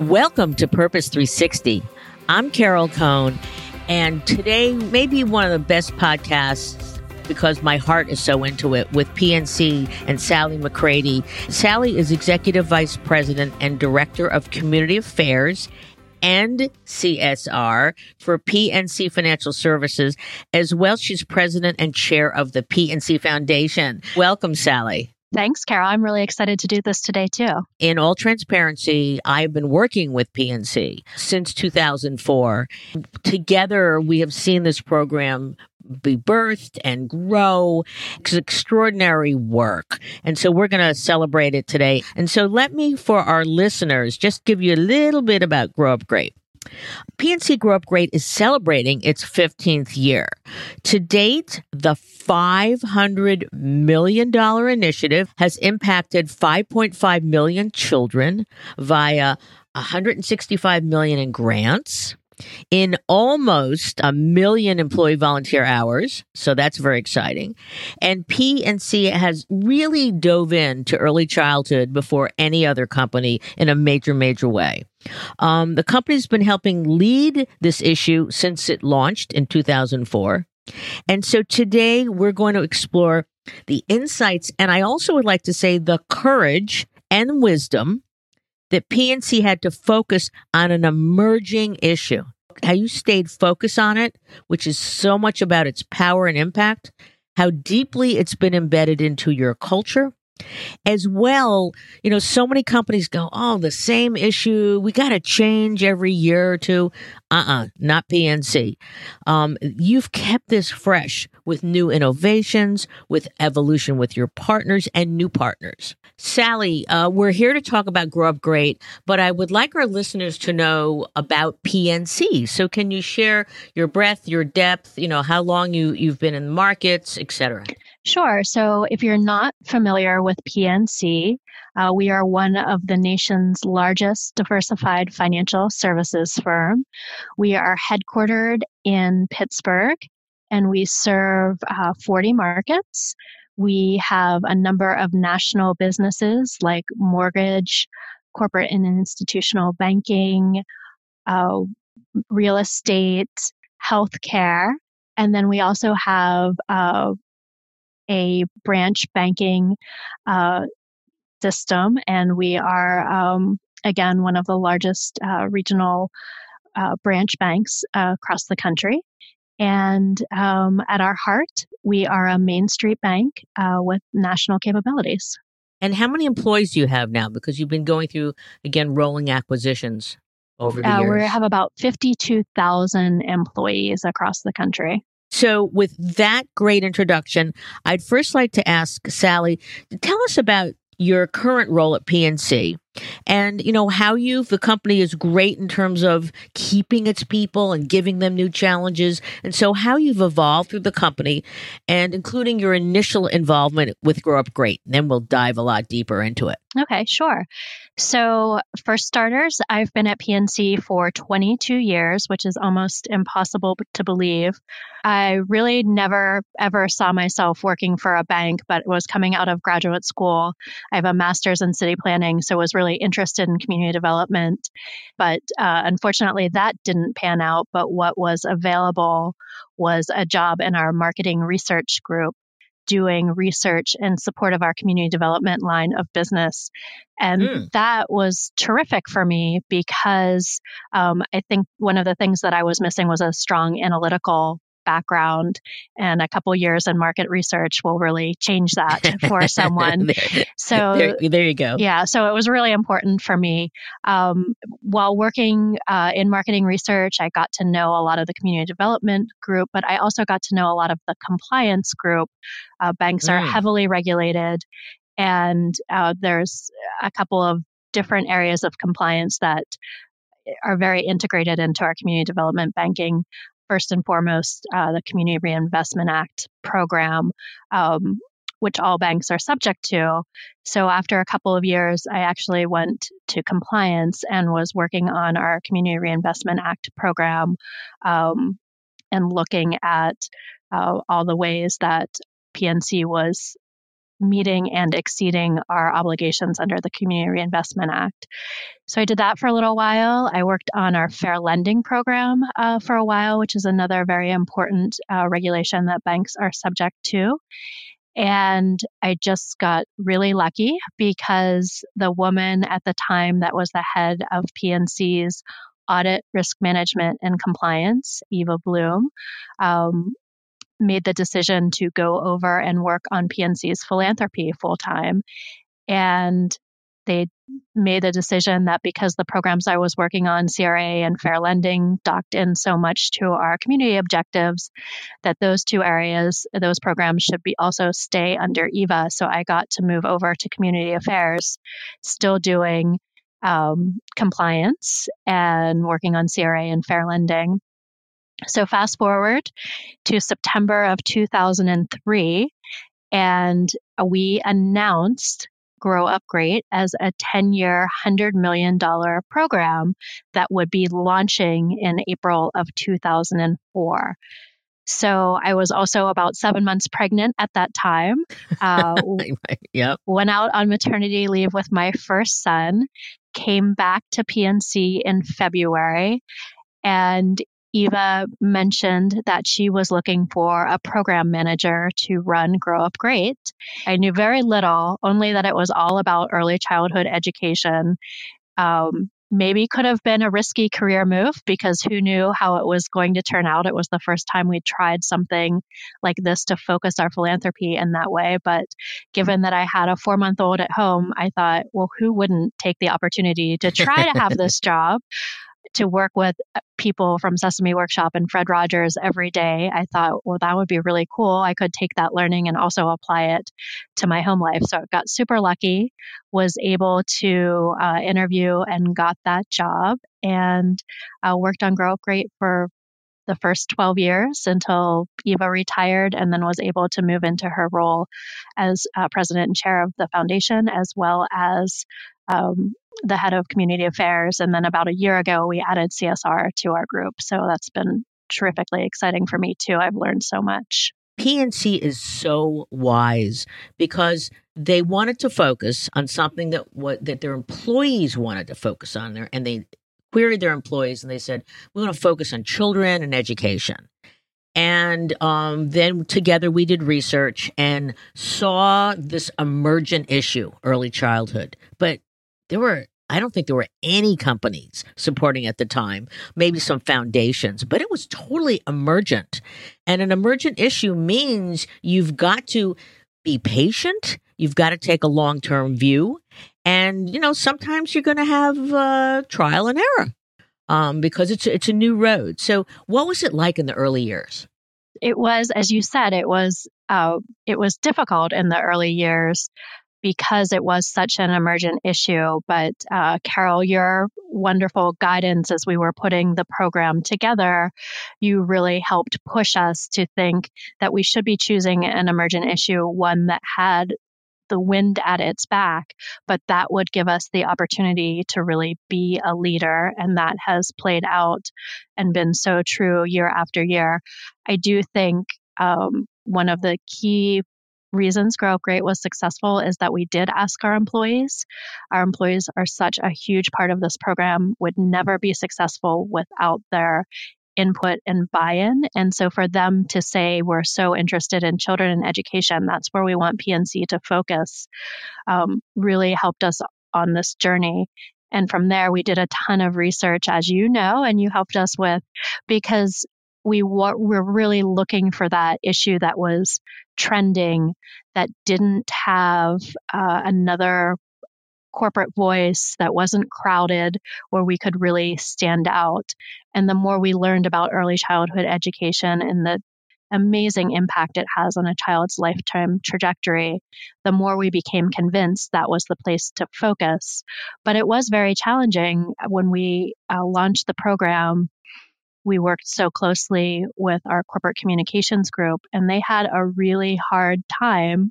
Welcome to Purpose 360. I'm Carol Cone, and today may be one of the best podcasts because my heart is so into it with PNC and Sally McCrady. Sally is Executive Vice President and Director of Community Affairs and CSR for PNC Financial Services. As well, she's president and chair of the PNC Foundation. Welcome, Sally. Thanks, Carol. I'm really excited to do this today, too. In all transparency, I've been working with PNC since 2004. Together, we have seen this program be birthed and grow. It's extraordinary work. And so we're going to celebrate it today. And so let me, for our listeners, just give you a little bit about Grow Up Great. PNC Grow Up Great is celebrating its 15th year. To date, the $500 million initiative has impacted 5.5 million children via 165 million in grants in almost a million employee volunteer hours. So that's very exciting. And PNC has really dove into early childhood before any other company in a major, major way. Um, the company's been helping lead this issue since it launched in 2004. And so today we're going to explore the insights and I also would like to say the courage and wisdom that PNC had to focus on an emerging issue. How you stayed focused on it, which is so much about its power and impact, how deeply it's been embedded into your culture, as well, you know, so many companies go, oh, the same issue. We got to change every year or two. Uh uh-uh, uh not PNC. Um, you've kept this fresh with new innovations, with evolution with your partners and new partners. Sally, uh, we're here to talk about Grow Up Great, but I would like our listeners to know about PNC. So can you share your breadth, your depth, you know, how long you, you've been in the markets, et cetera? Sure. So if you're not familiar with PNC, uh, we are one of the nation's largest diversified financial services firm. We are headquartered in Pittsburgh and we serve uh, 40 markets. We have a number of national businesses like mortgage, corporate and institutional banking, uh, real estate, healthcare. And then we also have uh, a branch banking uh, system, and we are um, again one of the largest uh, regional uh, branch banks uh, across the country. And um, at our heart, we are a Main Street bank uh, with national capabilities. And how many employees do you have now? Because you've been going through again rolling acquisitions over the uh, years. We have about fifty-two thousand employees across the country. So, with that great introduction, I'd first like to ask Sally, tell us about your current role at PNC and you know how you've the company is great in terms of keeping its people and giving them new challenges. And so how you've evolved through the company and including your initial involvement with grow up great. And then we'll dive a lot deeper into it. Okay sure. So for starters i've been at pnc for 22 years which is almost impossible to believe. I really never ever saw myself working for a bank but was coming out of graduate school. I have a master's in city planning so was really really interested in community development. But uh, unfortunately, that didn't pan out. But what was available was a job in our marketing research group. doing research in support of our community development line of business. And mm. that was terrific for me because um, I think one of the things that I was missing was a strong analytical background and a couple years in market research will really change that for someone. there, so there, there, you go. Yeah, so it was really important for me. Um, while working uh, in marketing research, I got to know a lot of the community development group, but I also got to know a lot of the compliance group. Uh, banks mm. are heavily regulated, and uh, there's a couple of different areas of compliance that are very integrated into our community development banking first and foremost uh, the Community Reinvestment Act program, um, which all banks are subject to. So after a couple of years, I actually went to compliance and was working on our Community Reinvestment Act program um, and looking at uh, all the ways that PNC was meeting and exceeding our obligations under the Community Reinvestment Act. So I did that for a little while. I worked on our fair lending program uh, for a while, which is another very important uh, regulation that banks are subject to. And I just got really lucky because the woman at the time that was the head of PNC's audit, risk management, and compliance, Eva Blum, um, made the decision to go over and work on PNC's philanthropy full time. And they made the decision that because the programs I was working on, CRA and fair lending, docked in so much to our community objectives, that those two areas, those programs should be also stay under EVA. So I got to move over to community affairs, still doing um, compliance and working on CRA and fair lending. So fast forward to September of 2003, and we announced Grow Up Great as a 10 year, $100 million program that would be launching in April of 2004. So I was also about seven months pregnant at that time. Uh, yep. Went out on maternity leave with my first son, came back to PNC in February. And Eva mentioned that she was looking for a program manager to run Grow Up Great. I knew very little, only that it was all about early childhood education. Um, maybe could have been a risky career move because who knew how it was going to turn out. It was the first time we tried something like this to focus our philanthropy in that way. But given that I had a four month old at home, I thought, well, who wouldn't take the opportunity to try to have this job? To work with uh, people from Sesame Workshop and Fred Rogers every day, I thought, well, that would be really cool. I could take that learning and also apply it to my home life. So I got super lucky, was able to uh, interview and got that job and uh, worked on Grow Up Great for the first 12 years until Eva retired and then was able to move into her role as uh, president and chair of the foundation, as well as um, the head of community affairs. And then about a year ago, we added CSR to our group. So that's been terrifically exciting for me too. I've learned so much. PNC is so wise because they wanted to focus on something that what that their employees wanted to focus on there and they queried their employees and they said we want to focus on children and education and um, then together we did research and saw this emergent issue early childhood but there were I don't think there were any companies supporting at the time, maybe some foundations, but it was totally emergent. And an emergent issue means you've got to be patient, you've got to take a long term view. And, you know, sometimes you're going to have uh, trial and error um, because it's, it's a new road. So, what was it like in the early years? It was, as you said, it was uh, it was difficult in the early years because it was such an emergent issue. But uh, Carol, your wonderful guidance as we were putting the program together, you really helped push us to think that we should be choosing an emergent issue, one that had the wind at its back, but that would give us the opportunity to really be a leader. And that has played out and been so true year after year. I do think um, one of the key reasons Grow Up Great was successful is that we did ask our employees. Our employees are such a huge part of this program, would never be successful without their input and buy in. And so for them to say, we're so interested in children and education, that's where we want PNC to focus, um, really helped us on this journey. And from there, we did a ton of research, as you know, and you helped us with, because we were, were really looking for that issue that was trending, that didn't have uh, another corporate voice that wasn't crowded, where we could really stand out. And the more we learned about early childhood education and the amazing impact it has on a child's lifetime trajectory, the more we became convinced that was the place to focus. But it was very challenging when we uh, launched the program. We worked so closely with our corporate communications group, and they had a really hard time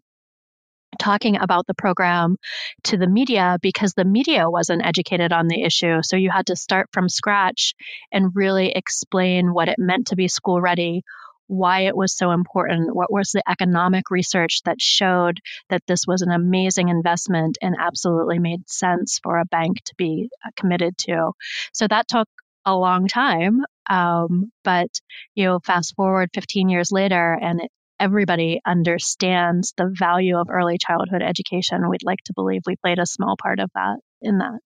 talking about the program to the media because the media wasn't educated on the issue. So you had to start from scratch and really explain what it meant to be school ready, why it was so important, what was the economic research that showed that this was an amazing investment and absolutely made sense for a bank to be uh, committed to. So that took a long time. Um, but, you know, fast forward 15 years later, and it, everybody understands the value of early childhood education. We'd like to believe we played a small part of that in that.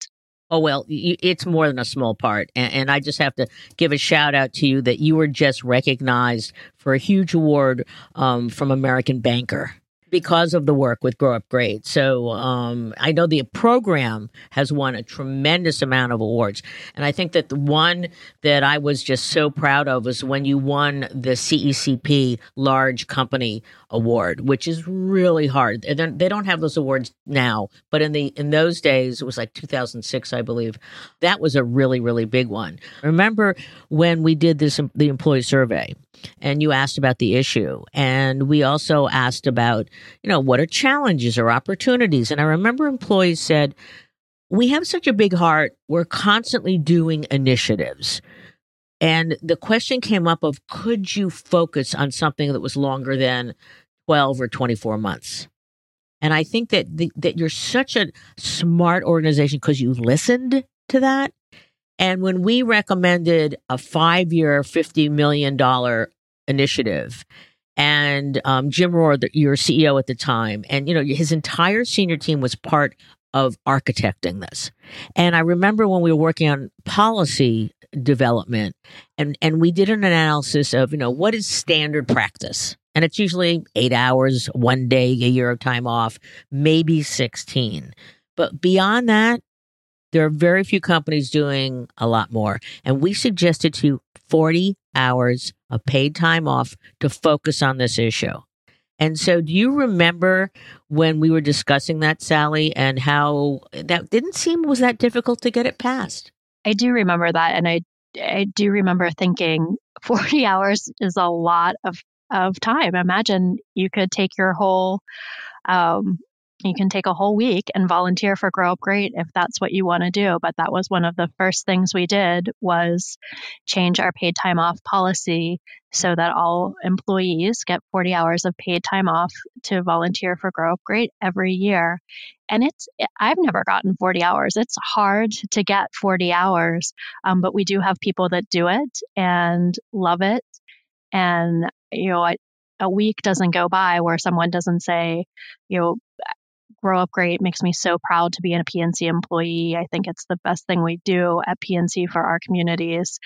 Oh, well, it's more than a small part. And, I just have to give a shout out to you that you were just recognized for a huge award um, from American Banker because of the work with Grow Up Great. So um, I know the program has won a tremendous amount of awards, and I think that the one that I was just so proud of was when you won the CECP Large Company Award, which is really hard. They don't have those awards now, but in the in those days, it was like 2006, I believe. That was a really really big one. Remember when we did this the employee survey? And you asked about the issue. And we also asked about, you know, what are challenges or opportunities? And I remember employees said, we have such a big heart. We're constantly doing initiatives. And the question came up of could you focus on something that was longer than 12 or 24 months? And I think that the, that you're such a smart organization because you listened to that and when we recommended a five year, $50 million initiative, and um, Jim Rohr, the, your CEO at the time, and you know his entire senior team was part of architecting this. And I remember when we were working on policy development, and and we did an analysis of you know what is standard practice, and it's usually eight hours, one day, a year of time off, maybe sixteen. But beyond that, there are very few companies doing a lot more. And we suggested to 40 hours of paid time off to focus on this issue. And so, do you remember when we were discussing that, Sally, and how that didn't seem was that difficult to get it passed? I do remember that, and I I do remember thinking forty hours is a lot of of time. Imagine you could take your whole um, you can take a whole week and volunteer for grow up great if that's what you want to do but that was one of the first things we did was change our paid time off policy so that all employees get 40 hours of paid time off to volunteer for grow up great every year. And it's i've never gotten 40 hours. It's hard to get 40 hours um, but we do have people that do it and love it. And you know a week doesn't go by where someone doesn't say, you know, Grow Up Great makes me so proud to be a PNC employee. I think it's the best thing we do at PNC for our communities.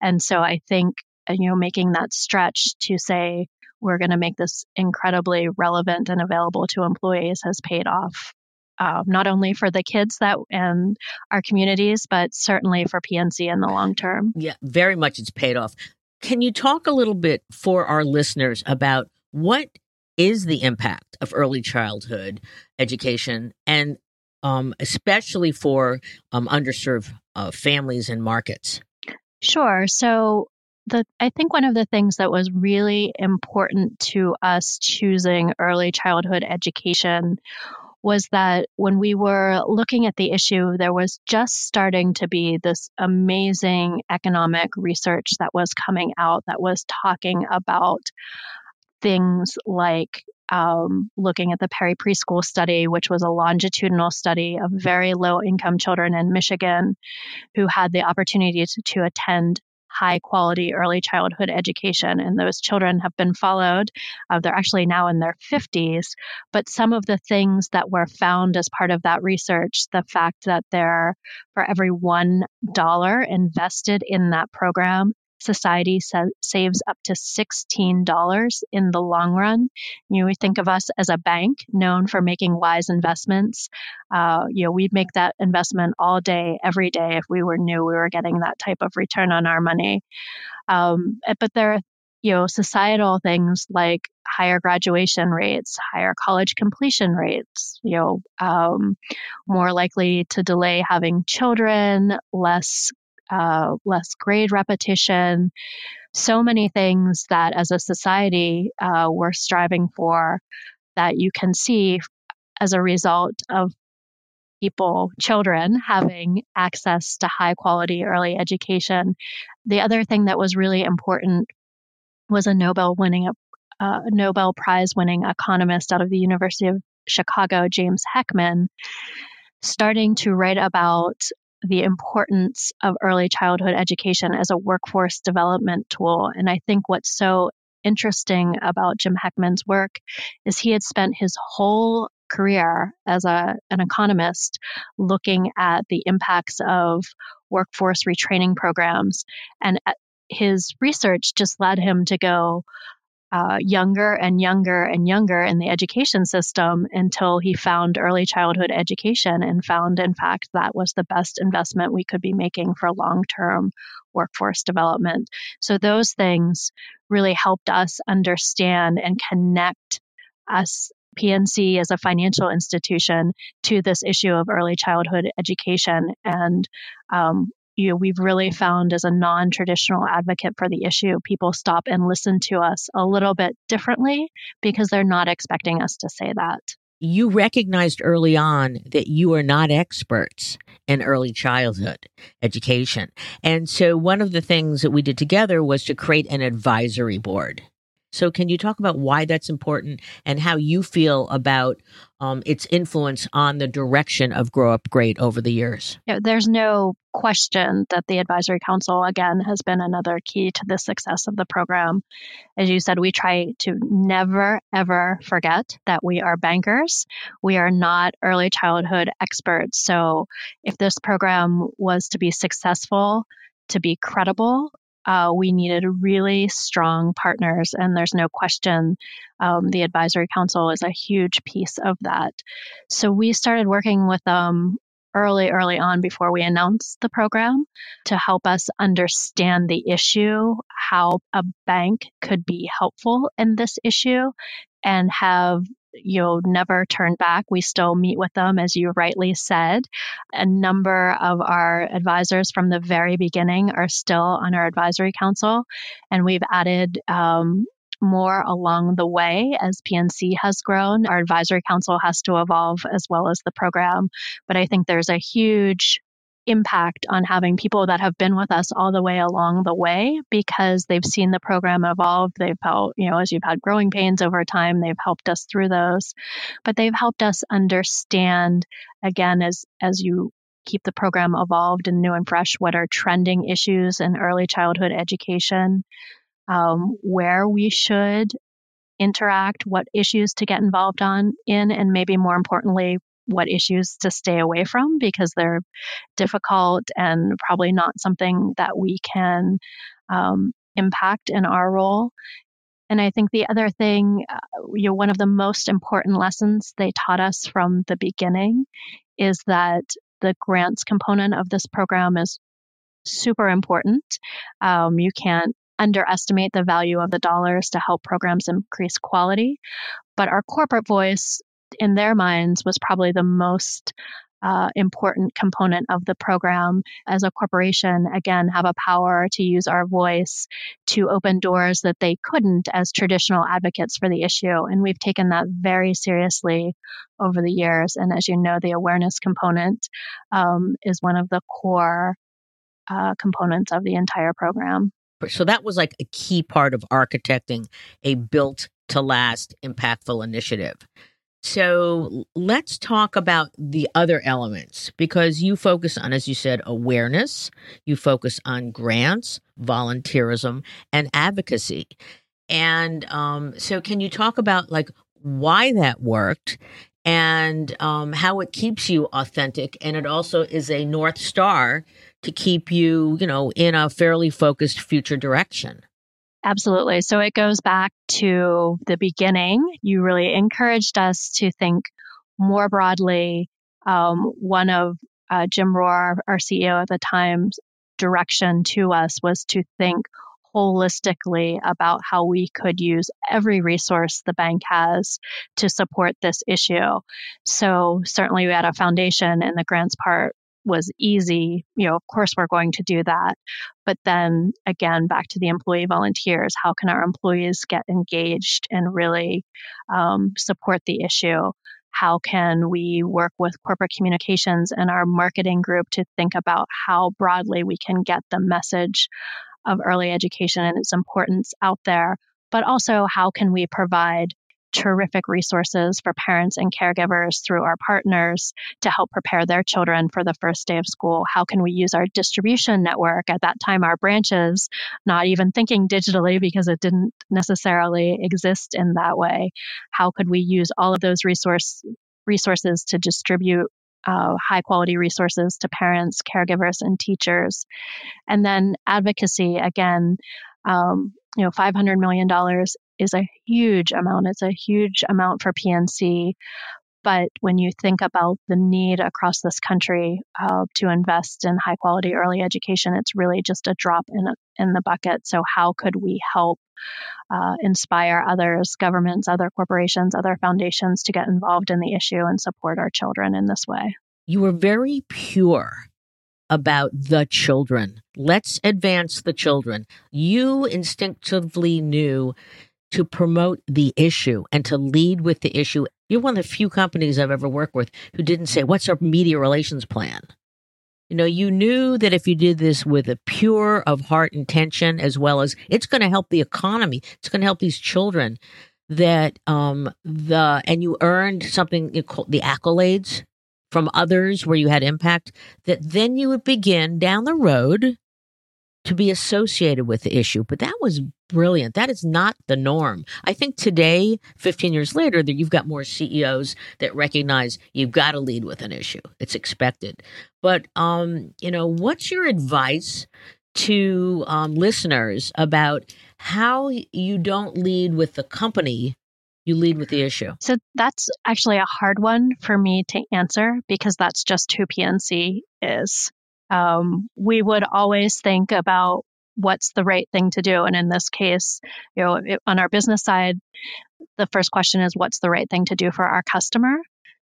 And so I think, uh, you know, making that stretch to say we're going to make this incredibly relevant and available to employees has paid off. Uh, not only for the kids that and our communities, but certainly for PNC in the long term. Yeah, very much it's paid off. Can you talk a little bit for our listeners about what is the impact of early childhood education and um, especially for um, underserved uh, families and markets? Sure. So, the, I think one of the things that was really important to us choosing early childhood education was that when we were looking at the issue, there was just starting to be this amazing economic research that was coming out that was talking about things like um, looking at the Perry Preschool Study, which was a longitudinal study of very low income children in Michigan who had the opportunity to, to attend high quality early childhood education. And those children have been followed. Uh, they're actually now in their 50s. But some of the things that were found as part of that research, the fact that there, for every $1 invested in that program, society sa- saves up to $16 in the long run. You know, we think of us as a bank known for making wise investments. Uh, you know, we'd make that investment all day, every day if we were knew we were getting that type of return on our money. Um, eh, but there are, you know, societal things like higher graduation rates, higher college completion rates, you know, um, more likely to delay having children, less uh, less grade repetition, so many things that as a society uh, we're striving for that you can see as a result of people, children, having access to high quality early education. The other thing that was really important was a Nobel winning, uh, Nobel Prize winning economist out of the University of Chicago, James Heckman, starting to write about the importance of early childhood education as a workforce development tool. And I think what's so interesting about Jim Heckman's work is he had spent his whole career as a, an economist looking at the impacts of workforce retraining programs. And uh, his research just led him to go, uh, younger and younger and younger in the education system until he found early childhood education and found, in fact, that was the best investment we could be making for long term workforce development. So, those things really helped us understand and connect us PNC as a financial institution to this issue of early childhood education. And um, you know, we've really found as a non traditional advocate for the issue, people stop and listen to us a little bit differently because they're not expecting us to say that. You recognized early on that you are not experts in early childhood education. And so one of the things that we did together was to create an advisory board. So, can you talk about why that's important and how you feel about um, its influence on the direction of Grow Up Great over the years? Yeah, there's no question that the Advisory Council, again, has been another key to the success of the program. As you said, we try to never, ever forget that we are bankers. We are not early childhood experts. So, if this program was to be successful, to be credible uh, we needed really strong partners, and there's no question um, the advisory council is a huge piece of that. So we started working with them early, early on before we announced the program to help us understand the issue, how a bank could be helpful in this issue, and have you know, never turn back. We still meet with them, as you rightly said. A number of our advisors from the very beginning are still on our advisory council, and we've added um, more along the way as PNC has grown. Our advisory council has to evolve as well as the program, but I think there's a huge impact on having people that have been with us all the way along the way because they've seen the program evolve. They've helped, you know, as you've had growing pains over time, they've helped us through those. But they've helped us understand, again, as as you keep the program evolved and new and fresh, what are trending issues in early childhood education, um, where we should interact, what issues to get involved on in, and maybe more importantly, what issues to stay away from because they're difficult and probably not something that we can um, impact in our role. And I think the other thing, uh, you know, one of the most important lessons they taught us from the beginning is that the grants component of this program is super important. Um, you can't underestimate the value of the dollars to help programs increase quality. But our corporate voice in their minds was probably the most uh, important component of the program. As a corporation again have a power to use our voice to open doors that they couldn't as traditional advocates for the issue and we've taken that very seriously over the years and as you know the awareness component um, is one of the core uh, components of the entire program. So that was like a key part of architecting a built to last impactful initiative So let's talk about the other elements because you focus on, as you said, awareness, you focus on grants, volunteerism, and advocacy. And um, so, can you talk about like why that worked and um, how it keeps you authentic? And it also is a North Star to keep you, you know, in a fairly focused future direction. Absolutely. So it goes back to the beginning. You really encouraged us to think more broadly. Um, one of uh, Jim Rohr, our CEO at the time, direction to us was to think holistically about how we could use every resource the bank has to support this issue. So certainly we had a foundation in the grants part was easy, you know, of course we're going to do that. But then again, back to the employee volunteers, how can our employees get engaged and really um, support the issue? How can we work with corporate communications and our marketing group to think about how broadly we can get the message of early education and its importance out there? But also, how can we provide terrific resources for parents and caregivers through our partners to help prepare their children for the first day of school? How can we use our distribution network at that time, our branches, not even thinking digitally because it didn't necessarily exist in that way? How could we use all of those resource, resources to distribute uh, high quality resources to parents, caregivers, and teachers. And then advocacy again, um, you know, $500 million is a huge amount. It's a huge amount for PNC. But when you think about the need across this country uh, to invest in high quality early education, it's really just a drop in, a, in the bucket. So, how could we help uh, inspire others, governments, other corporations, other foundations to get involved in the issue and support our children in this way? You were very pure about the children. Let's advance the children. You instinctively knew to promote the issue and to lead with the issue. You're one of the few companies I've ever worked with who didn't say, What's our media relations plan? You know, you knew that if you did this with a pure of heart intention, as well as it's going to help the economy, it's going to help these children, that um the and you earned something called the accolades from others where you had impact, that then you would begin down the road to be associated with the issue. But that was brilliant. That is not the norm. I think today, 15 years later, that you've got more CEOs that recognize you've got to lead with an issue. It's expected. But um, you know, what's your advice to um, listeners about how you don't lead with the company you lead with the issue? So that's actually a hard one for me to answer because that's just who PNC is. Um, we would always think about what's the right thing to do. And in this case, you know, it, on our business side, the first question is what's the right thing to do for our customer?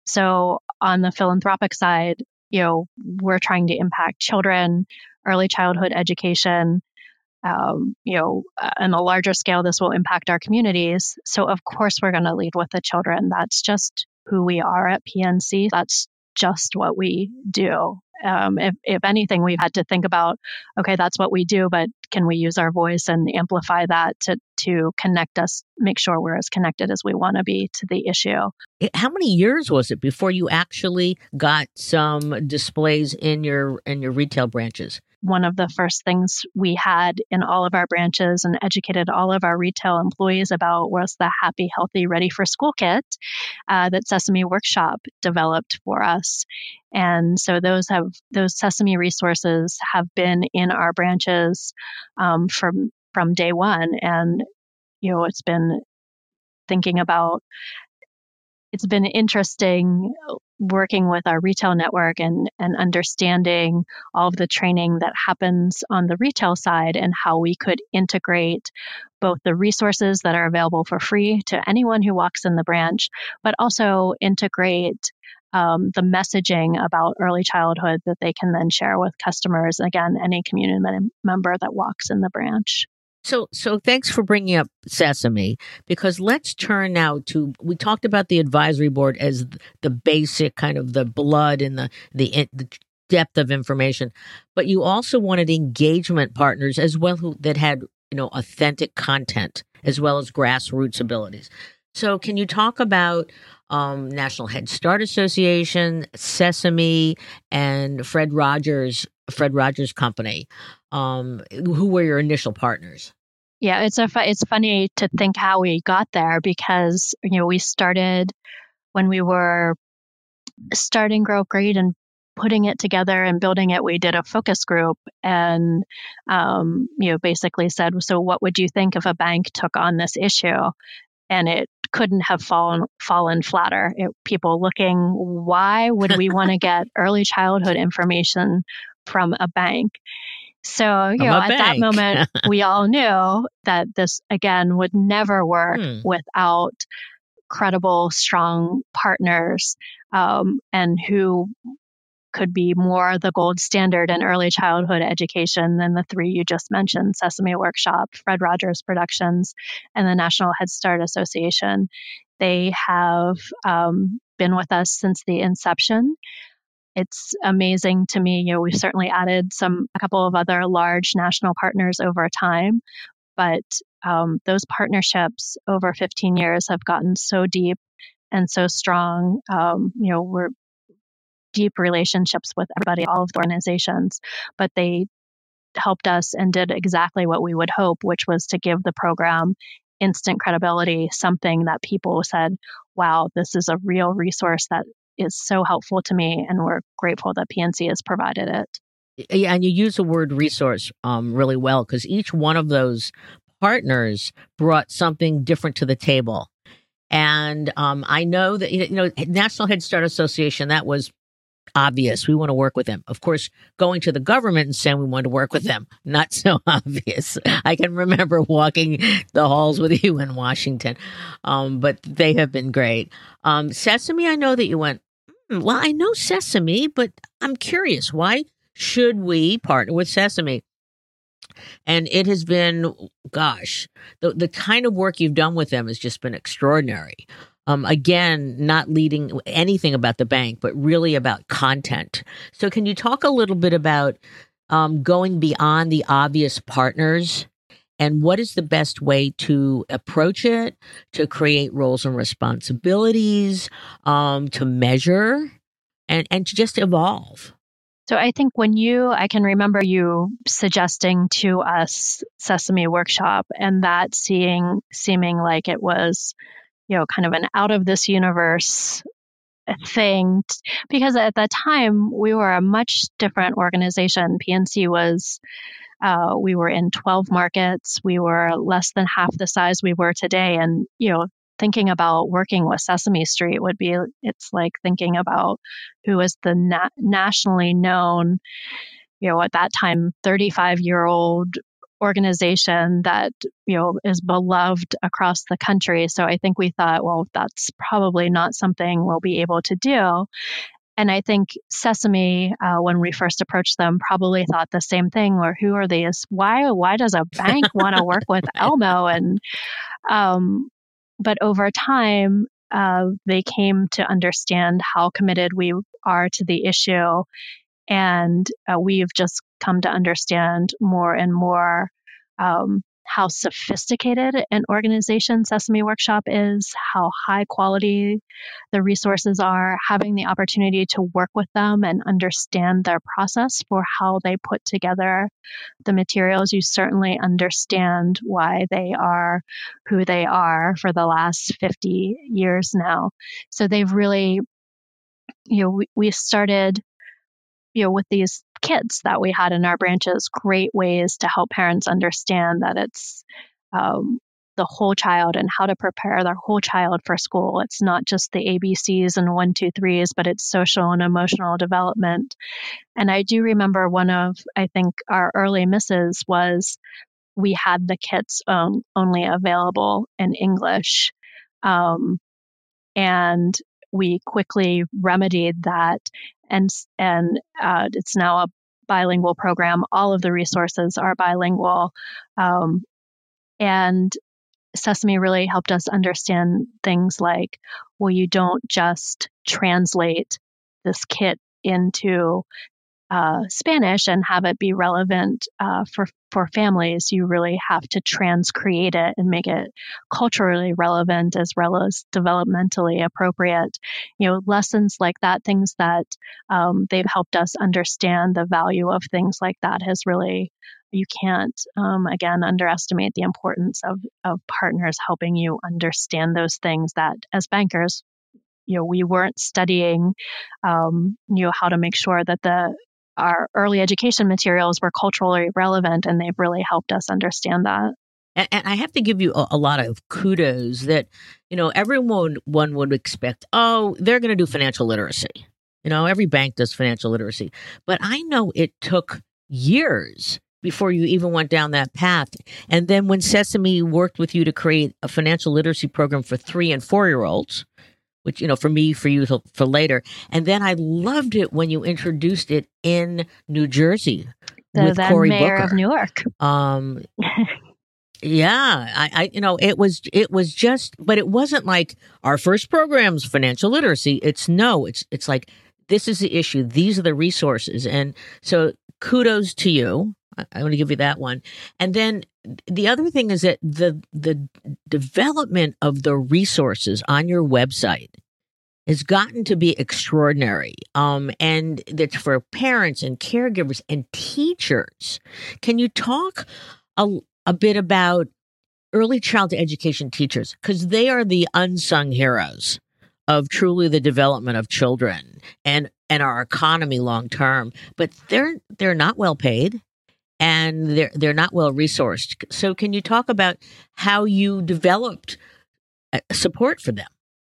So on the philanthropic side, you know, we're trying to impact children, early childhood education, um, you know, on a larger scale, this will impact our communities. So, of course, we're going to lead with the children. That's just who we are at PNC. That's just what we do. Um, if, if anything, we've had to think about, okay, that's what we do, but can we use our voice and amplify that to, to connect us, make sure we're as connected as we want to be to the issue? How many years was it before you actually got some displays in your in your retail branches? One of the first things we had in all of our branches and educated all of our retail employees about was the Happy, Healthy, Ready for School kit uh, that Sesame Workshop developed for us. And so those have those Sesame resources have been in our branches um, from from day one, and you know it's been thinking about it's been interesting working with our retail network and, and understanding all of the training that happens on the retail side and how we could integrate both the resources that are available for free to anyone who walks in the branch, but also integrate um, the messaging about early childhood that they can then share with customers. Again, any community member that walks in the branch. So, so thanks for bringing up Sesame because let's turn now to. We talked about the advisory board as the basic kind of the blood and the the, the depth of information, but you also wanted engagement partners as well who that had you know authentic content as well as grassroots abilities. So, can you talk about um, National Head Start Association, Sesame, and Fred Rogers, Fred Rogers Company? Um, who were your initial partners? Yeah, it's a it's funny to think how we got there because you know we started when we were starting Grow Great and putting it together and building it. We did a focus group and um, you know basically said, so what would you think if a bank took on this issue? And it couldn't have fallen fallen flatter. It, people looking, why would we want to get early childhood information from a bank? So, you know, at bank. that moment, we all knew that this, again, would never work hmm. without credible, strong partners um, and who could be more the gold standard in early childhood education than the three you just mentioned Sesame Workshop, Fred Rogers Productions, and the National Head Start Association. They have um, been with us since the inception it's amazing to me. You know, we've certainly added some a couple of other large national partners over time, but um, those partnerships over 15 years have gotten so deep and so strong. Um, you know, we're deep relationships with everybody, all of the organizations, but they helped us and did exactly what we would hope, which was to give the program instant credibility, something that people said, wow, this is a real resource that is so helpful to me, and we're grateful that PNC has provided it. Yeah, and you use the word resource um, really well because each one of those partners brought something different to the table. And um, I know that you know National Head Start Association that was obvious. We want to work with them. Of course, going to the government and saying we want to work with them, not so obvious. I can remember walking the halls with you in Washington, um, but they have been great. Um, Sesame, I know that you went Hmm, well, I know Sesame, but I'm curious why should we partner with Sesame? And it has been, gosh, the the kind of work you've done with them has just been extraordinary. Um, again, not leading anything about the bank, but really about content. So, can you talk a little bit about um, going beyond the obvious partners and what is the best way to approach it, to create roles and responsibilities, um, to measure, and, and to just evolve. So I think when you, I can remember you suggesting to us Sesame Workshop and that seeing, seeming like it was, you know, kind of an out of this universe thing because at that time we were a much different organization. PNC was uh, we were in 12 markets. We were less than half the size we were today. And, you know, thinking about working with Sesame Street would be, it's like thinking about who is the na- nationally known, you know, at that time, 35 year old organization that you know is beloved across the country so i think we thought well that's probably not something we'll be able to do and I think Sesame, uh, when we first approached them, probably thought the same thing. Or who are these? Why? Why does a bank want to work with Elmo? And um, but over time, uh, they came to understand how committed we are to the issue, and uh, we've just come to understand more and more um, how sophisticated an organization Sesame Workshop is, how high quality the resources are, having the opportunity to work with them and understand their process for how they put together the materials. You certainly understand why they are who they are for the last 50 years now. So they've really, you know, we, we started you know, with these kits that we had in our branches, great ways to help parents understand that it's um, the whole child and how to prepare their whole child for school. It's not just the ABCs and one, two, threes, but it's social and emotional development. And I do remember one of, I think, our early misses was we had the kits um, only available in English. Um, and we quickly remedied that and and uh, it's now a bilingual program. All of the resources are bilingual, um, and Sesame really helped us understand things like, well, you don't just translate this kit into uh, Spanish and have it be relevant uh, for for families, you really have to transcreate it and make it culturally relevant as well as developmentally appropriate. You know, lessons like that, things that um, they've helped us understand the value of things like that has really you can't um, again underestimate the importance of of partners helping you understand those things that as bankers you know we weren't studying um, you know how to make sure that the our early education materials were culturally relevant and they've really helped us understand that and, and I have to give you a, a, lot of kudos that, you know, everyone one would expect, oh, they're going to do financial literacy. You know, every bank does financial literacy. But I know it took years before you even went down that path. And then when Sesame worked with you to create a financial literacy program for three and four year olds, which you know for me for you for later. And then i loved it when you introduced it in new jersey with Cory mayor Booker. of Newark. Um yeah I, I you know it was it was just but it wasn't like our first program's financial literacy. It's no it's it's like this is the issue. These are the resources. And so kudos to you I want to give you that one. And then the other thing is that the the development of the resources on your website has gotten to be extraordinary. Um, and that's for parents and caregivers and teachers. Can you talk a, a bit about early child education teachers? Because they are the unsung heroes of truly the development of children and and our economy long term. But they're they're not well paid and they're they're not well resourced. So can you talk about how you developed uh, support for them?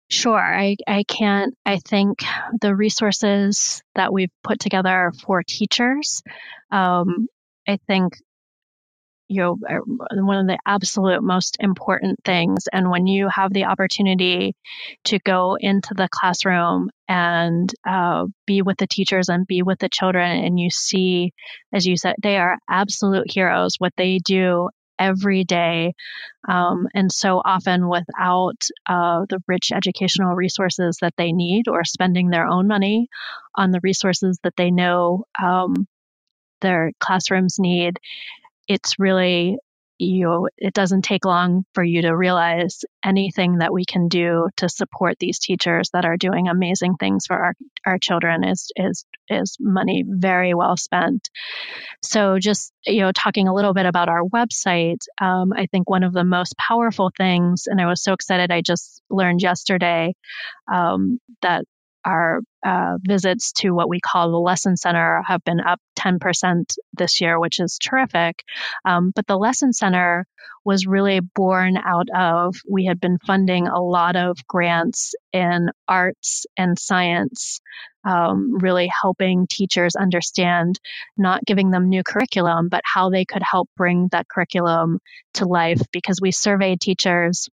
Sure, I, I can't. I think the resources that we've put together for teachers, um, I think you know uh, one of the absolute most important things. And when you have the opportunity to go into the classroom and uh, be with the teachers and be with the children and you see as you said they are absolute heroes what they do every day um, and so often without uh, the rich educational resources that they need or spending their own money on the resources that they know um, their classrooms need it's really you know, it doesn't take long for you to realize anything that we can do to support these teachers that are doing amazing things for our, our children is is is money very well spent. So just you know, talking a little bit about our website, um, I think one of the most powerful things, and I was so excited, I just learned yesterday um, that our uh, visits to what we call the Lesson Center have been up 10% this year, which is terrific. Um, but the Lesson Center was really born out of we had been funding a lot of grants in arts and science, um, really helping teachers understand, not giving them new curriculum, but how they could help bring that curriculum to life because we surveyed teachers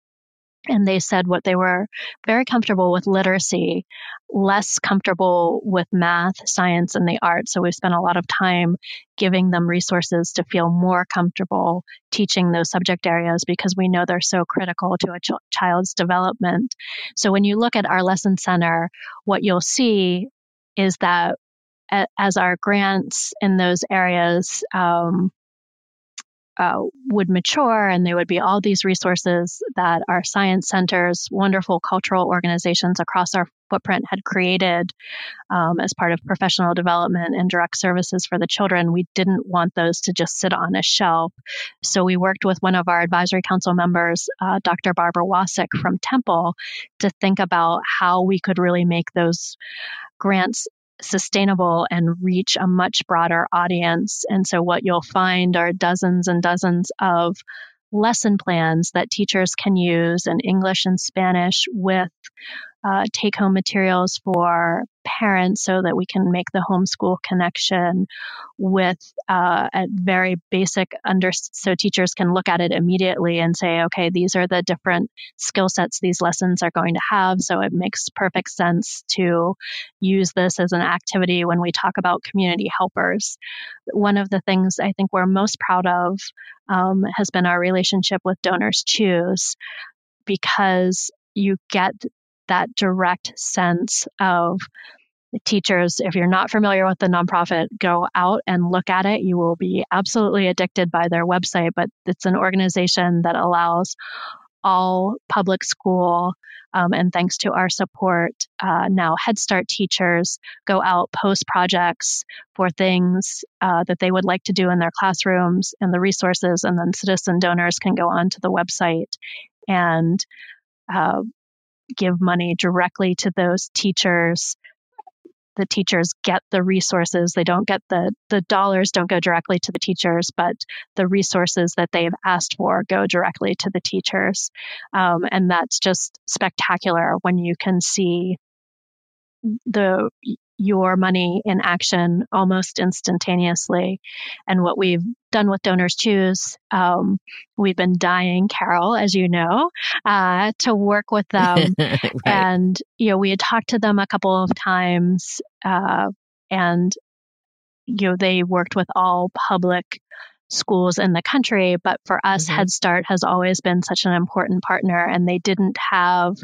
and they said what they were very comfortable with literacy, less comfortable with math, science, and the arts. So we spent a lot of time giving them resources to feel more comfortable teaching those subject areas because we know they're so critical to a ch- child's development. So when you look at our lesson center, what you'll see is that as our grants in those areas um, uh, would mature and there would be all these resources that our science centers, wonderful cultural organizations across our footprint had created um, as part of professional development and direct services for the children. We didn't want those to just sit on a shelf. So we worked with one of our advisory council members, uh, Dr. Barbara Wasik from Temple, to think about how we could really make those grants sustainable and reach a much broader audience. And so, what you'll find are dozens and dozens of lesson plans that teachers can use in English and Spanish with uh, take home materials for parents so that we can make the homeschool connection with uh, a very basic under so teachers can look at it immediately and say okay these are the different skill sets these lessons are going to have. So it makes perfect sense to use this as an activity when we talk about community helpers. One of the things i think we're most proud of um, has been our relationship with donors choose because you get that direct sense of teachers, if you're not familiar with the nonprofit, go out and look at it. You will be absolutely addicted by their website, but it's an organization that allows all public school um, and thanks to our support, uh, now Head Start teachers go out, post projects for things uh, that they would like to do in their classrooms and the resources, and then citizen donors can go onto the website and uh, give money directly to those teachers the teachers get the resources. They don't get the the dollars don't go directly to the teachers, but the resources that they've asked for go directly to the teachers, um, and that's just spectacular when you can see the your money in action almost instantaneously. And what we've done with Donors Choose, um, we've been dying, Carol, as you know, uh, to work with them. right. And, you know, we had talked to them a couple of times, uh, and, you know, they worked with all public schools in the country. But for us, mm-hmm. Head Start has always been such an important partner, and they didn't have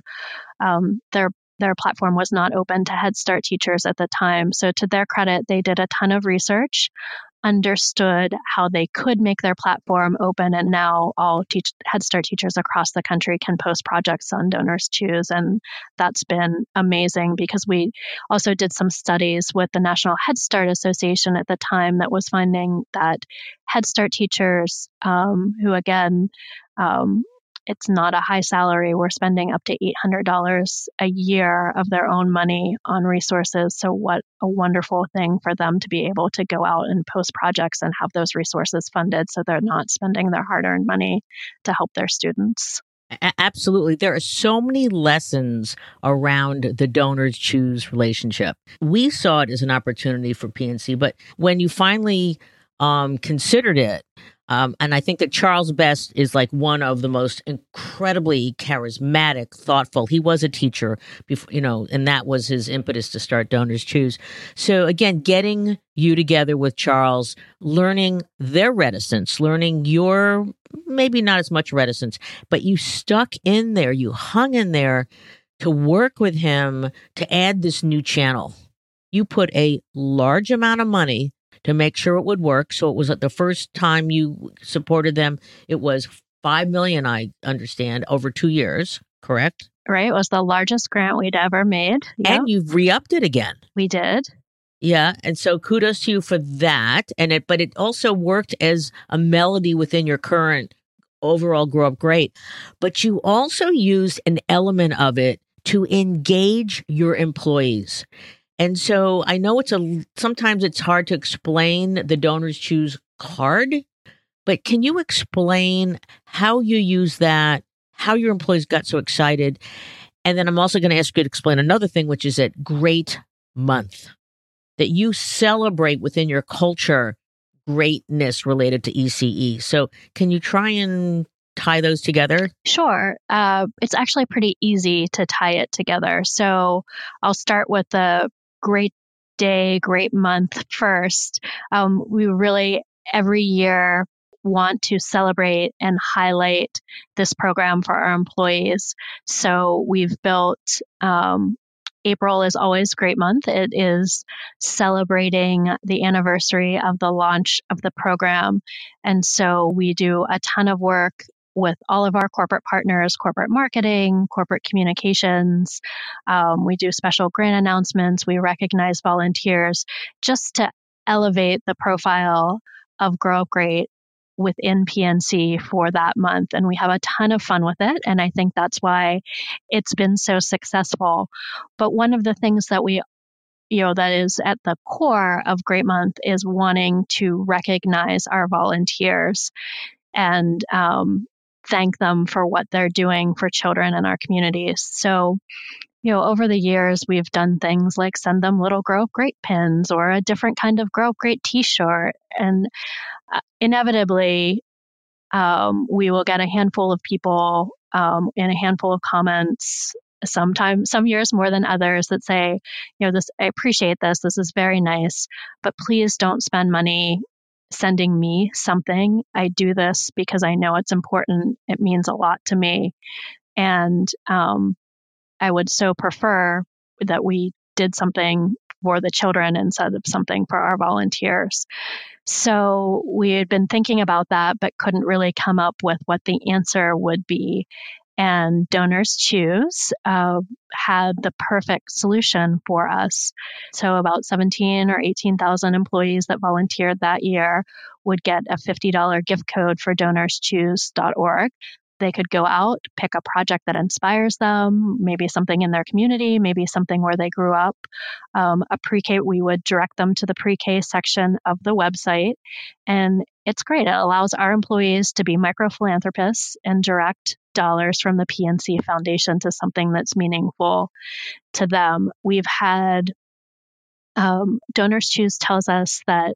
um, their their platform was not open to Head Start teachers at the time. So, to their credit, they did a ton of research, understood how they could make their platform open, and now all teach- Head Start teachers across the country can post projects on Donors Choose. And that's been amazing because we also did some studies with the National Head Start Association at the time that was finding that Head Start teachers, um, who again, um, it's not a high salary. We're spending up to $800 a year of their own money on resources. So, what a wonderful thing for them to be able to go out and post projects and have those resources funded so they're not spending their hard earned money to help their students. Absolutely. There are so many lessons around the donors choose relationship. We saw it as an opportunity for PNC, but when you finally um, considered it, um, and I think that Charles Best is like one of the most incredibly charismatic, thoughtful. He was a teacher before, you know, and that was his impetus to start Donors Choose. So again, getting you together with Charles, learning their reticence, learning your maybe not as much reticence, but you stuck in there, you hung in there to work with him to add this new channel. You put a large amount of money to make sure it would work. So it was the first time you supported them. It was five million, I understand, over two years. Correct? Right. It was the largest grant we'd ever made. Yep. And you've re-upped it again. We did. Yeah, and so kudos to you for that. And it, but it also worked as a melody within your current overall grow up great. But you also used an element of it to engage your employees. And so I know it's a sometimes it's hard to explain the donors choose card, but can you explain how you use that, how your employees got so excited? And then I'm also going to ask you to explain another thing, which is that great month that you celebrate within your culture greatness related to ECE. So can you try and tie those together? Sure. Uh, it's actually pretty easy to tie it together. So I'll start with the great day, great month first. Um, we really every year want to celebrate and highlight this program for our employees. So we've built um, April is always great month. It is celebrating the anniversary of the launch of the program. And so we do a ton of work with all of our corporate partners, corporate marketing, corporate communications. Um, we do special grant announcements. We recognize volunteers just to elevate the profile of Grow Up Great within PNC for that month. And we have a ton of fun with it. And I think that's why it's been so successful. But one of the things that we you know that is at the core of great month is wanting to recognize our volunteers and um, thank them for what they're doing for children in our communities. So, you know, over the years, we've done things like send them little Grow Great pins or a different kind of Grow Great t shirt. And uh, inevitably, um, we will get a handful of people um, and a handful of comments sometimes some years more than others that say you know this i appreciate this this is very nice but please don't spend money sending me something. I do this because I know it's important. It means a lot to me. And um, I would so prefer that we did something for the children instead of something for our volunteers. So we had been thinking about that, but couldn't really come up with what the answer would be. And Donors Choose uh, had the perfect solution for us. So about 17 or 18,000 employees that volunteered that year would get a $50 gift code for donorschoose.org they could go out, pick a project that inspires them, maybe something in their community, maybe something where they grew up. Um, a pre K, we would direct them to the pre K section of the website. And it's great. It allows our employees to be micro philanthropists and direct dollars from the PNC Foundation to something that's meaningful to them. We've had um, Donors Choose tells us that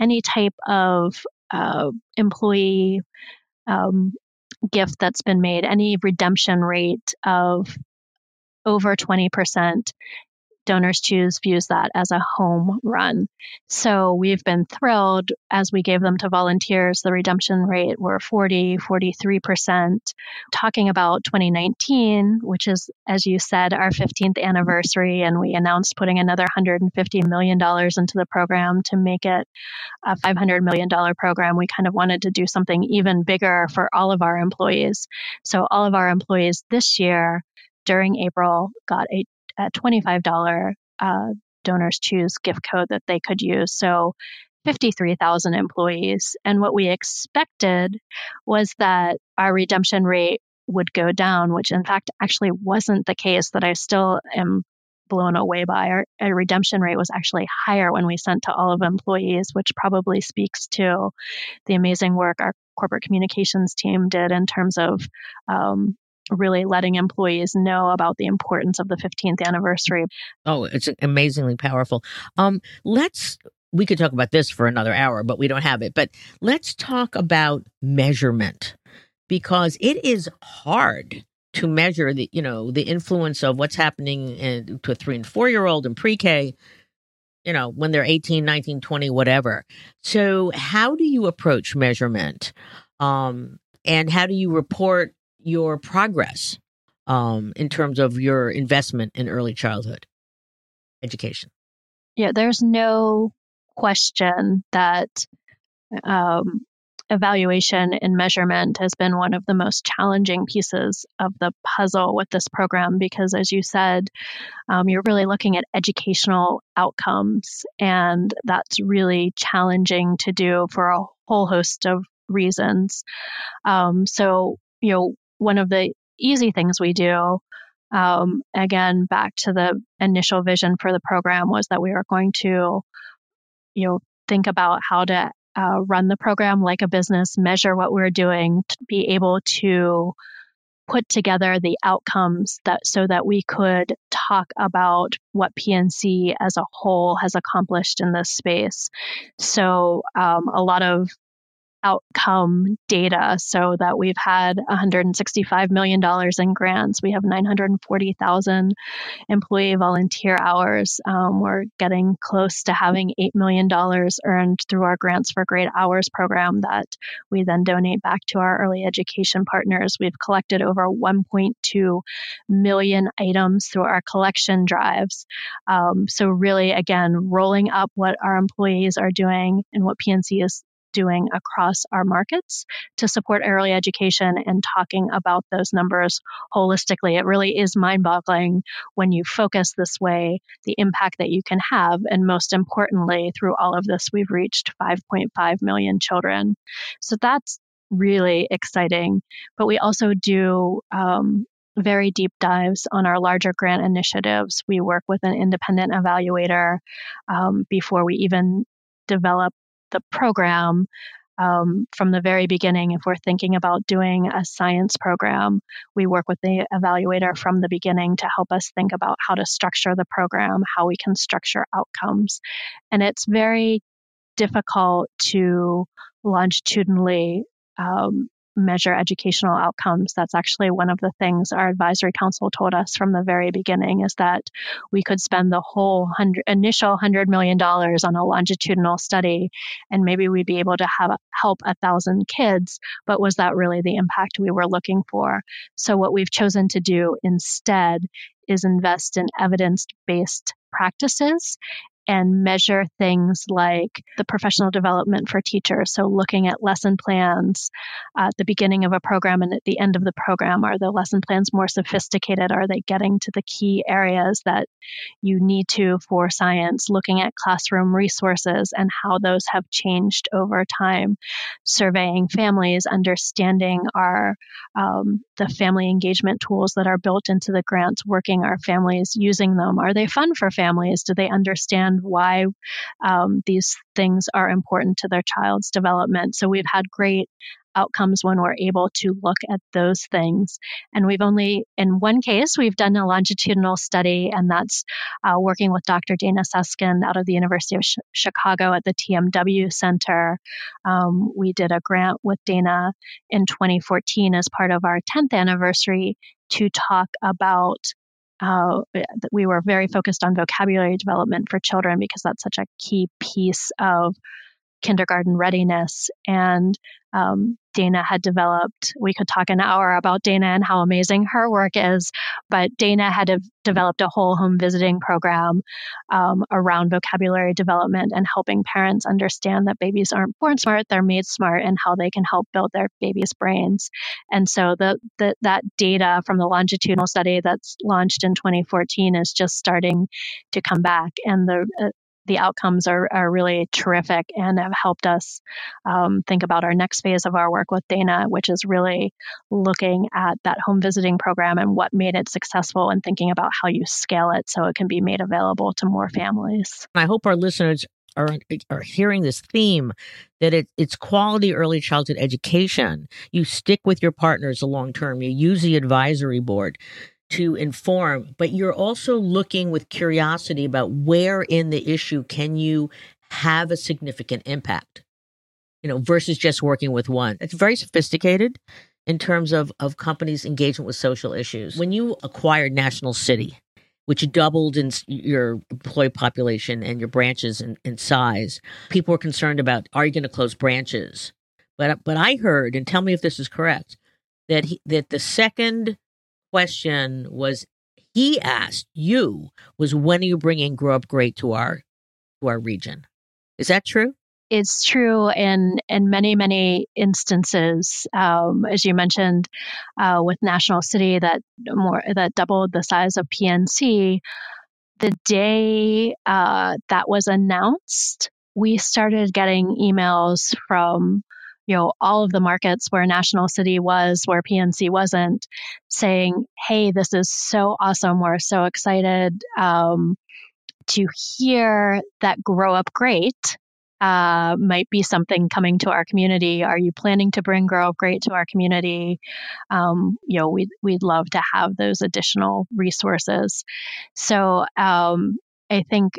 any type of uh, employee um, gift that's been made, any redemption rate of over 20% Donors Choose views that as a home run. So we've been thrilled as we gave them to volunteers. The redemption rate were 40, 43%. Talking about 2019, which is, as you said, our 15th anniversary, and we announced putting another $150 million into the program to make it a $500 million program. We kind of wanted to do something even bigger for all of our employees. So all of our employees this year during April got a a $25 uh, donors choose gift code that they could use. So 53,000 employees. And what we expected was that our redemption rate would go down, which in fact actually wasn't the case, that I still am blown away by. Our, our, redemption rate was actually higher when we sent to all of employees, which probably speaks to the amazing work our corporate communications team did in terms of um, really letting employees know about the importance of the 15th anniversary. Oh, it's amazingly powerful. Um, let's we could talk about this for another hour, but we don't have it. But let's talk about measurement because it is hard to measure the you know the influence of what's happening in, to a three and four year old in pre-K you know when they're 18 19 20 whatever so how do you approach measurement um, and how do you report your progress um, in terms of your investment in early childhood education? Yeah, there's no question that um, evaluation and measurement has been one of the most challenging pieces of the puzzle with this program because, as you said, um, you're really looking at educational outcomes, and that's really challenging to do for a whole host of reasons. Um, so, you know, one of the easy things we do um, again back to the initial vision for the program was that we were going to you know think about how to uh, run the program like a business measure what we're doing to be able to put together the outcomes that so that we could talk about what PNC as a whole has accomplished in this space. So um, a lot of outcome data so that we've had $165 million in grants. We have 940,000 employee volunteer hours. Um, we're getting close to having $8 million earned through our Grants for Great Hours program that we then donate back to our early education partners. We've collected over 1.2 million items through our collection drives. Um, so, really, again, rolling up what our employees are doing and what PNC is doing across our markets to support early education and talking about those numbers holistically. It really is mind boggling when you focus this way, the impact that you can have. And most importantly, through all of this, we've reached 5.5 million children. So that's really exciting. But we also do um, very deep dives on our larger grant initiatives. We work with an independent evaluator um, before we even develop the program um, from the very beginning. If we're thinking about doing a science program, we work with the evaluator from the beginning to help us think about how to structure the program, how we can structure outcomes. And it's very difficult to longitudinally um, measure educational outcomes. That's actually one of the things our advisory council told us from the very beginning is that we could spend the whole hundred, initial $100 million on a longitudinal study and maybe we'd be able to have help a thousand kids, but was that really the impact we were looking for? So what we've chosen to do instead is invest in evidence based practices and measure things like the professional development for teachers. So, looking at lesson plans at the beginning of a program and at the end of the program. Are the lesson plans more sophisticated? Are they getting to the key areas that you need to for science? Looking at classroom resources and how those have changed over time. Surveying families, understanding our um, the family engagement tools that are built into the grants, working our families using them. Are they fun for families? Do they understand why um, these things are important to their child's development. So we've had great outcomes when we're able to look at those things. And we've only, in one case, we've done a longitudinal study, and that's uh, working with Dr. Dana Suskind out of the University of Sh- Chicago at the TMW Center. Um, we did a grant with Dana in 2014 as part of our 10th anniversary to talk about uh, we were very focused on vocabulary development for children because that's such a key piece of kindergarten readiness. And um, Dana had developed, we could talk an hour about Dana and how amazing her work is, but Dana had developed a whole home visiting program um, around vocabulary development and helping parents understand that babies aren't born smart, they're made smart, and how they can help build their babies' brains. And so the, the that data from the longitudinal study that's launched in 2014 is just starting to come back, and the uh, the outcomes are, are really terrific and have helped us um, think about our next phase of our work with Dana, which is really looking at that home visiting program and what made it successful and thinking about how you scale it so it can be made available to more families. I hope our listeners are, are hearing this theme that it, it's quality early childhood education. You stick with your partners long term. You use the advisory board to inform, but you're also looking with curiosity about where in the issue can you have a significant impact, you know, versus just working with one. It's very sophisticated in terms of, of companies' engagement with social issues. When you acquired National City, which doubled in your employee population and your branches in, in size, people were concerned about are you going to close branches? But but I heard, and tell me if this is correct, that he, that the second question was he asked you was when are you bringing grow up great to our to our region. Is that true? It's true in in many many instances. Um, as you mentioned uh, with national city that more that doubled the size of pnc the day uh, that was announced we started getting emails from you know, all of the markets where National City was, where PNC wasn't, saying, hey, this is so awesome. We're so excited um, to hear that Grow Up Great uh, might be something coming to our community. Are you planning to bring Grow Up Great to our community? Um, you know, we'd, we'd love to have those additional resources. So um, I think,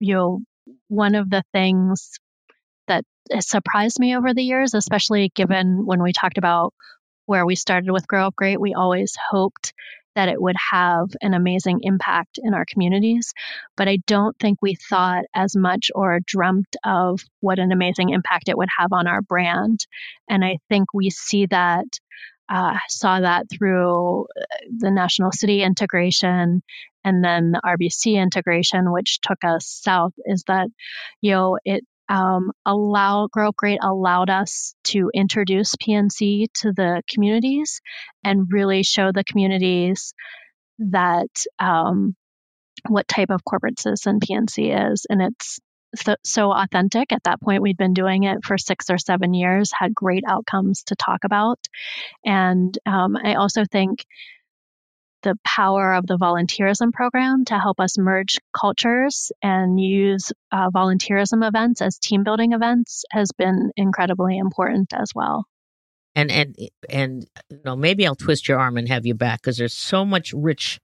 you know, one of the things that surprised me over the years, especially given when we talked about where we started with Grow Up Great, we always hoped that it would have an amazing impact in our communities. But I don't think we thought as much or dreamt of what an amazing impact it would have on our brand. And I think we see that, uh, saw that through uh, the National City integration and then the RBC integration, which took us south, is that, you know, it um, allow Grow Great allowed us to introduce PNC to the communities and really show the communities that um, what type of corporate citizen PNC is, and it's so, so, authentic. At that point, we'd been doing it for six or seven years, had great outcomes to talk about, and um, I also think the power of the volunteerism program to help us merge cultures and use uh, volunteerism events as team building events has been incredibly important as well. And and and you know maybe I'll twist your arm and have you back because there's so much rich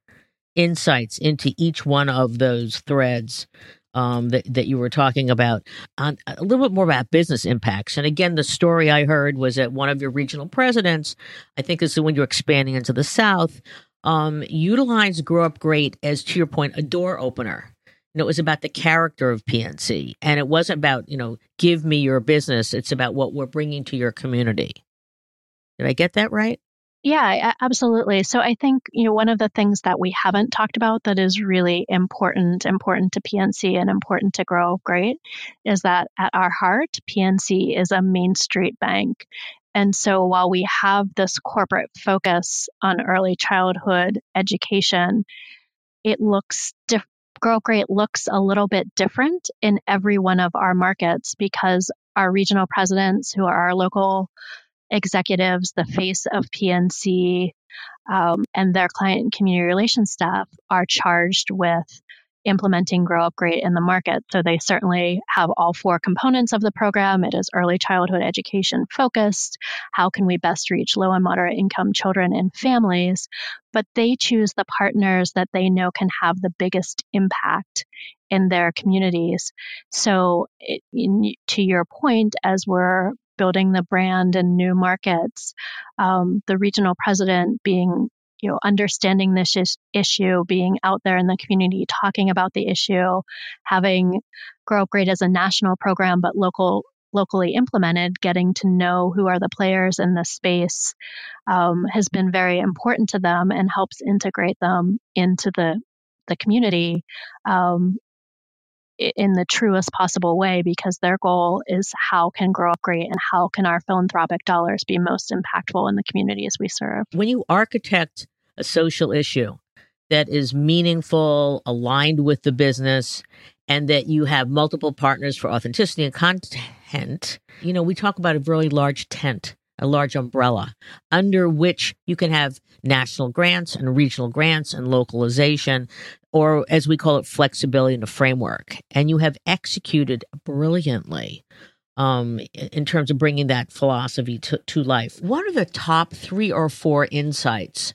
insights into each one of those threads um, that, that you were talking about. On, a little bit more about business impacts. And again, the story I heard was that one of your regional presidents, I think this is when you're expanding into the South, um, utilize Grow Up Great as, to your point, a door opener. And it was about the character of PNC. And it wasn't about, you know, give me your business. It's about what we're bringing to your community. Did I get that right? Yeah, absolutely. So I think, you know, one of the things that we haven't talked about that is really important, important to PNC and important to Grow Great is that at our heart, PNC is a Main Street bank. And so while we have this corporate focus on early childhood education, it looks diff- Grow Great looks a little bit different in every one of our markets because our regional presidents, who are our local executives, the face of PNC, um, and their client and community relations staff are charged with implementing Grow Up Great in the market. So they certainly have all four components of the program. It is early childhood education focused. How can we best reach low and moderate income children and families? But they choose the partners that they know can have the biggest impact in their communities. So, it, in, to your point, as we're building the brand in new markets, um, the regional president being you know, understanding this is, issue, being out there in the community, talking about the issue, having Grow Up Great as a national program, but local locally implemented, getting to know who are the players in this space um, has been very important to them and helps integrate them into the the community um, in the truest possible way because their goal is how can grow up great and how can our philanthropic dollars be most impactful in the communities we serve when you architect a social issue that is meaningful, aligned with the business, and that you have multiple partners for authenticity and content. You know, we talk about a really large tent, a large umbrella under which you can have national grants and regional grants and localization, or as we call it, flexibility in a framework. And you have executed brilliantly um, in terms of bringing that philosophy to, to life. What are the top three or four insights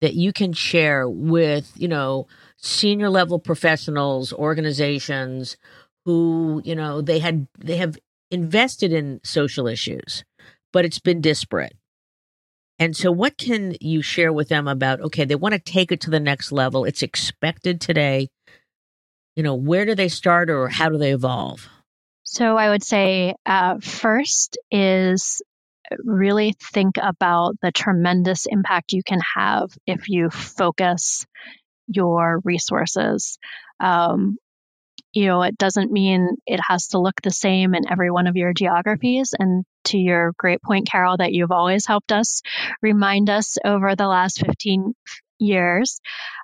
that you can share with, you know, senior level professionals, organizations who, you know, they had they have invested in social issues, but it's been disparate. And so what can you share with them about okay, they want to take it to the next level. It's expected today. You know, where do they start or how do they evolve? So I would say uh, first is really think about the tremendous impact you can have if you focus your resources. Um, you know, it doesn't mean it has to look the same in every one of your geographies. And to your great point, Carol, that you've always helped us remind us over the last 15 years,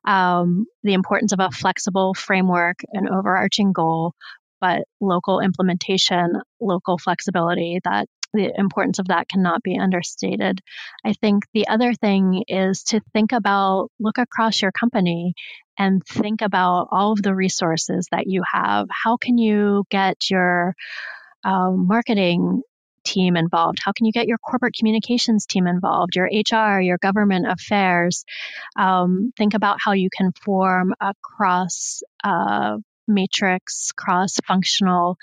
um, the importance of a flexible framework, an overarching goal, but local implementation, local flexibility that the importance of that cannot be understated. I think the other thing is to think about, look across your company and think about all of the resources that you have. How can you get your um, marketing team involved? How can you get your corporate communications team involved, your HR, your government affairs? Um, think about how you can form a cross uh, matrix, cross functional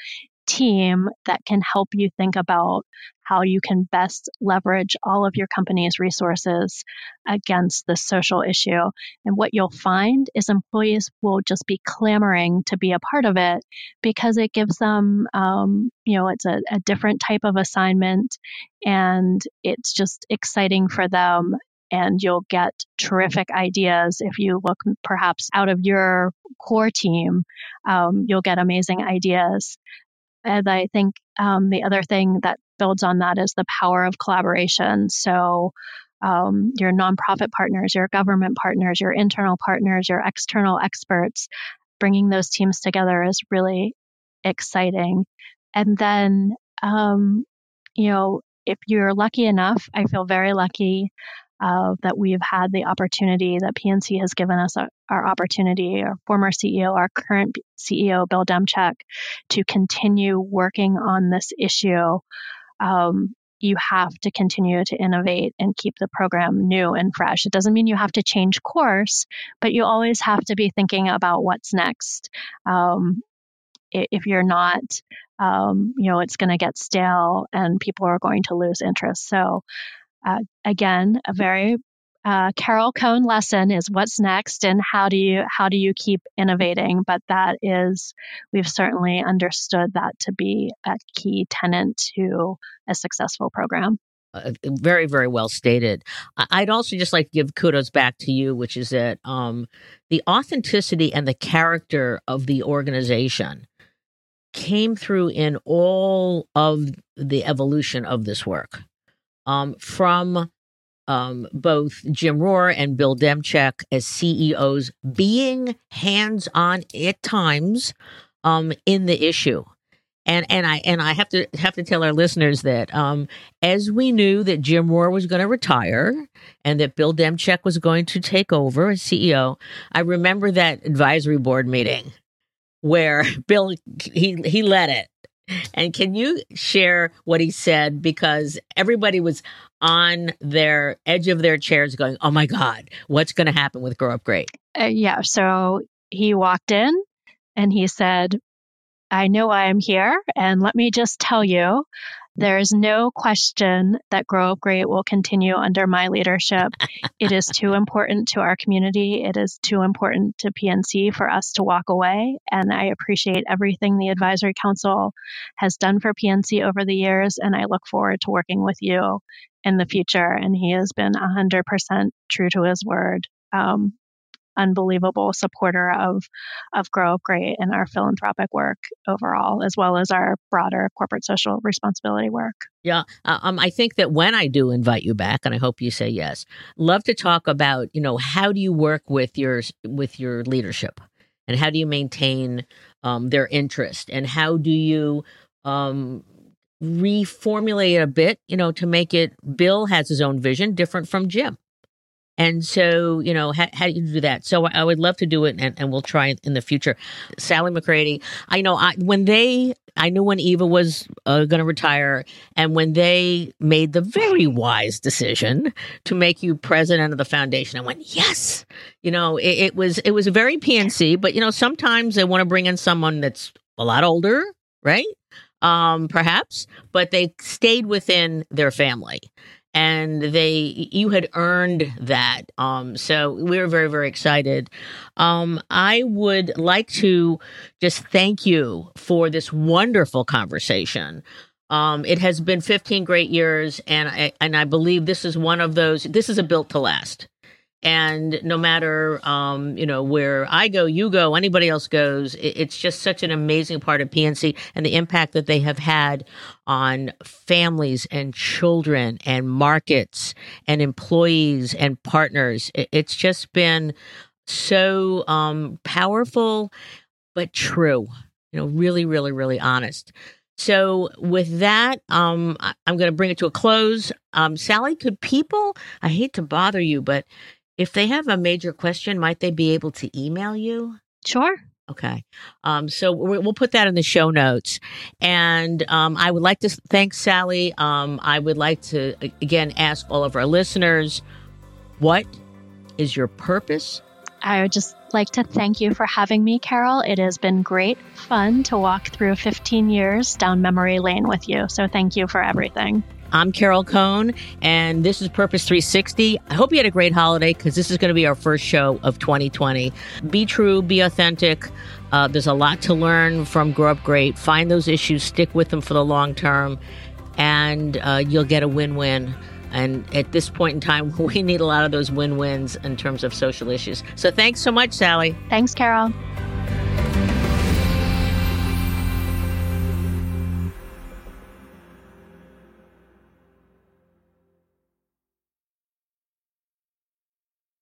team that can help you think about how you can best leverage all of your company's resources against this social issue. And what you'll find is employees will just be clamoring to be a part of it because it gives them, um, you know, it's a, a different type of assignment and it's just exciting for them and you'll get terrific ideas. If you look perhaps out of your core team, um, you'll get amazing ideas. And I think um, the other thing that builds on that is the power of collaboration. So, um, your nonprofit partners, your government partners, your internal partners, your external experts, bringing those teams together is really exciting. And then, um, you know, if you're lucky enough, I feel very lucky uh, that we've had the opportunity that PNC has given us a, our opportunity, our former CEO, our current CEO, Bill Demchak, to continue working on this issue. Um, you have to continue to innovate and keep the program new and fresh. It doesn't mean you have to change course, but you always have to be thinking about what's next. Um, if you're not, um, you know, it's going to get stale and people are going to lose interest. So, uh, again, a very uh, Carol Cone lesson is what's next and how do you how do you keep innovating? But that is we've certainly understood that to be a key tenant to a successful program. uh, very, very well stated. I'd also just like to give kudos back to you, which is that um, the authenticity and the character of the organization came through in all of the evolution of this work. Um, from um, both Jim Rohr and Bill Demchak as CEOs being hands on at times um, in the issue. And and I and I have to have to tell our listeners that um, as we knew that Jim Rohr was going to retire and that Bill Demchak was going to take over as CEO, I remember that advisory board meeting where Bill he he led it. And can you share what he said because everybody was on their edge of their chairs going, "Oh my god, what's going to happen with Grow Up Great?" Uh, yeah, so he walked in and he said, I know I am here, and let me just tell you there is no question that Grow Up Great will continue under my leadership. it is too important to our community. It is too important to PNC for us to walk away. And I appreciate everything the Advisory Council has done for PNC over the years. And I look forward to working with you in the future. And he has been 100% true to his word. Um, unbelievable supporter of of Grow Up Great and our philanthropic work overall, as well as our broader corporate social responsibility work. Yeah, uh, um, I think that when I do invite you back, and I hope you say yes, love to talk about you know how do you work with your with your leadership, and how do you maintain um, their interest, and how do you um, reformulate a bit, you know, to make it. Bill has his own vision, different from Jim and so, you know, how, how do you do that? So I would love to do it and, and we'll try it in the future. Sally McCrady, I know I, when they, I knew when Eva was uh, going to retire and when they made the very wise decision to make you president of the foundation, I went, yes, you know, it, it was, it was very PNC, but you know, sometimes they want to bring in someone that's a lot older, right? Um, perhaps, but they stayed within their family. And they you had earned that. Um so we were very very excited. Um i would like to just thank you for this wonderful conversation. Um it has been 15 great years and i and i believe this is one of those this is a built to last and no matter um, you know where I go, you go, anybody else goes, it's just such an amazing part of PNC and the impact that they have had on families and children and markets and employees and partners. It's just been so um, powerful, but true. You know, really, really, really honest. So with that, um, I, am going to bring it to a close. Um, Sally, could people? I hate to bother you, but if they have a major question, might they be able to email you? Sure. Okay. Um, so we'll put that in the show notes. And um, I would like to thank Sally. Um, I would like to, again, ask all of our listeners what is your purpose? I would just like to thank you for having me, Carol. It has been great fun to walk through 15 years down memory lane with you. So thank you for everything. I'm Carol Cone, and this is Purpose 360. I hope you had a great holiday because this is going to be our first show of 2020. Be true, be authentic. Uh, there's a lot to learn from Grow Up Great. Find those issues, stick with them for the long term, and uh, you'll get a win win. And at this point in time, we need a lot of those win wins in terms of social issues. So thanks so much, Sally. Thanks, Carol.